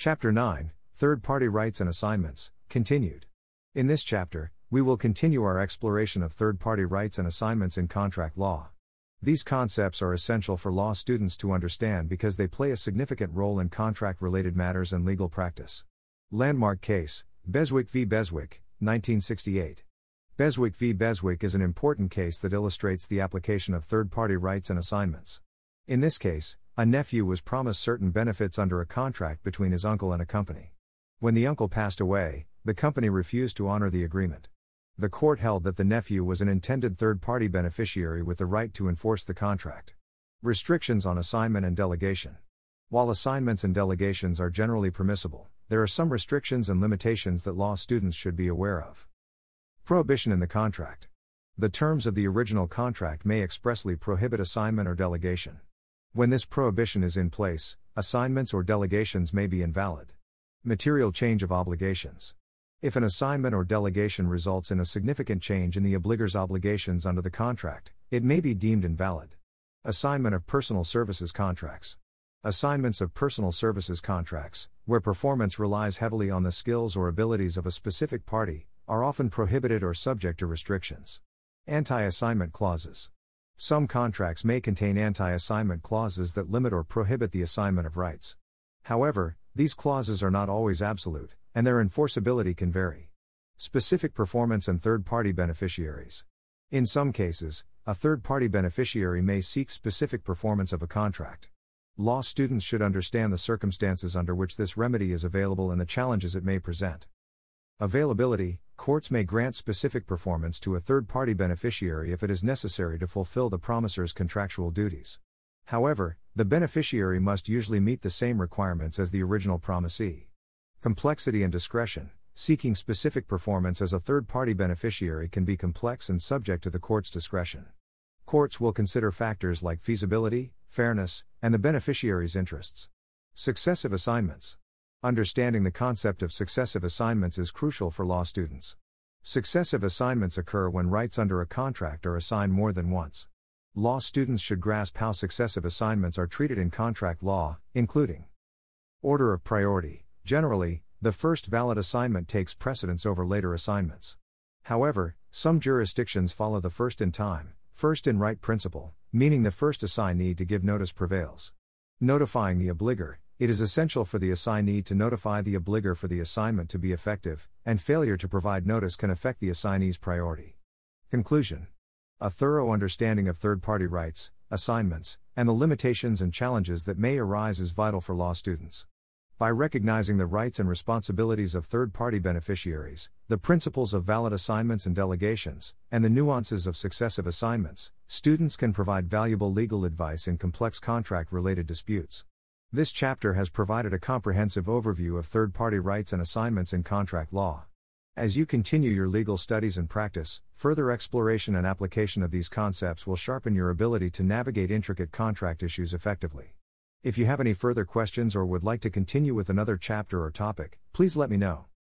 Chapter 9 Third Party Rights and Assignments, continued. In this chapter, we will continue our exploration of third party rights and assignments in contract law. These concepts are essential for law students to understand because they play a significant role in contract related matters and legal practice. Landmark case Beswick v. Beswick, 1968. Beswick v. Beswick is an important case that illustrates the application of third party rights and assignments. In this case, a nephew was promised certain benefits under a contract between his uncle and a company. When the uncle passed away, the company refused to honor the agreement. The court held that the nephew was an intended third party beneficiary with the right to enforce the contract. Restrictions on assignment and delegation. While assignments and delegations are generally permissible, there are some restrictions and limitations that law students should be aware of. Prohibition in the contract. The terms of the original contract may expressly prohibit assignment or delegation. When this prohibition is in place, assignments or delegations may be invalid. Material change of obligations. If an assignment or delegation results in a significant change in the obligor's obligations under the contract, it may be deemed invalid. Assignment of personal services contracts. Assignments of personal services contracts, where performance relies heavily on the skills or abilities of a specific party, are often prohibited or subject to restrictions. Anti assignment clauses. Some contracts may contain anti assignment clauses that limit or prohibit the assignment of rights. However, these clauses are not always absolute, and their enforceability can vary. Specific performance and third party beneficiaries. In some cases, a third party beneficiary may seek specific performance of a contract. Law students should understand the circumstances under which this remedy is available and the challenges it may present. Availability Courts may grant specific performance to a third party beneficiary if it is necessary to fulfill the promisor's contractual duties. However, the beneficiary must usually meet the same requirements as the original promisee. Complexity and discretion Seeking specific performance as a third party beneficiary can be complex and subject to the court's discretion. Courts will consider factors like feasibility, fairness, and the beneficiary's interests. Successive assignments. Understanding the concept of successive assignments is crucial for law students. Successive assignments occur when rights under a contract are assigned more than once. Law students should grasp how successive assignments are treated in contract law, including order of priority. Generally, the first valid assignment takes precedence over later assignments. However, some jurisdictions follow the first in time, First in right principle, meaning the first assignee to give notice prevails. Notifying the obligor, it is essential for the assignee to notify the obligor for the assignment to be effective, and failure to provide notice can affect the assignee's priority. Conclusion A thorough understanding of third party rights, assignments, and the limitations and challenges that may arise is vital for law students. By recognizing the rights and responsibilities of third party beneficiaries, the principles of valid assignments and delegations, and the nuances of successive assignments, students can provide valuable legal advice in complex contract related disputes. This chapter has provided a comprehensive overview of third party rights and assignments in contract law. As you continue your legal studies and practice, further exploration and application of these concepts will sharpen your ability to navigate intricate contract issues effectively. If you have any further questions or would like to continue with another chapter or topic, please let me know.